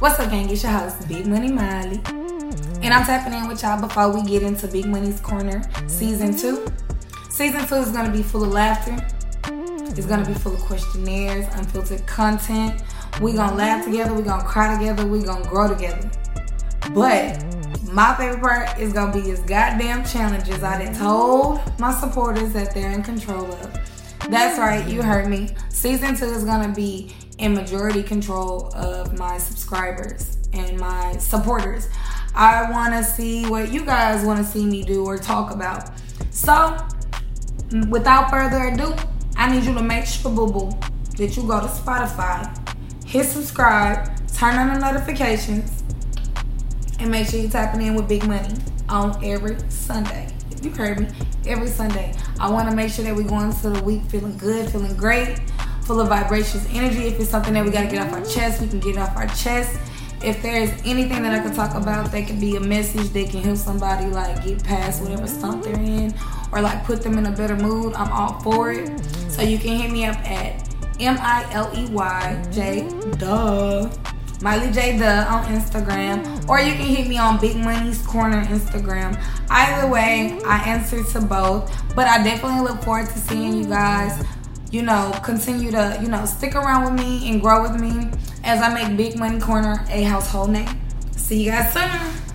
What's up, gang? It's your host, Big Money Miley. And I'm tapping in with y'all before we get into Big Money's Corner Season 2. Season 2 is going to be full of laughter. It's going to be full of questionnaires, unfiltered content. We're going to laugh together. We're going to cry together. We're going to grow together. But my favorite part is going to be his goddamn challenges I done told my supporters that they're in control of. That's right, you heard me. Season 2 is to be in majority control of my subscribers and my supporters. I want to see what you guys want to see me do or talk about. So, without further ado, I need you to make sure, boo boo, that you go to Spotify, hit subscribe, turn on the notifications, and make sure you're tapping in with Big Money on every Sunday. You heard me. Every Sunday. I want to make sure that we go into the week feeling good, feeling great, full of vibrations, energy. If it's something that we got to get off our chest, we can get off our chest if there's anything that I could talk about that could be a message that can help somebody like get past whatever stump they're in or like put them in a better mood, I'm all for it. So you can hit me up at M I L E Y J Duh. Miley J Duh on Instagram, or you can hit me on Big Money's Corner Instagram. Either way, I answer to both, but I definitely look forward to seeing you guys you know, continue to, you know, stick around with me and grow with me as I make Big Money Corner a household name. See you guys soon.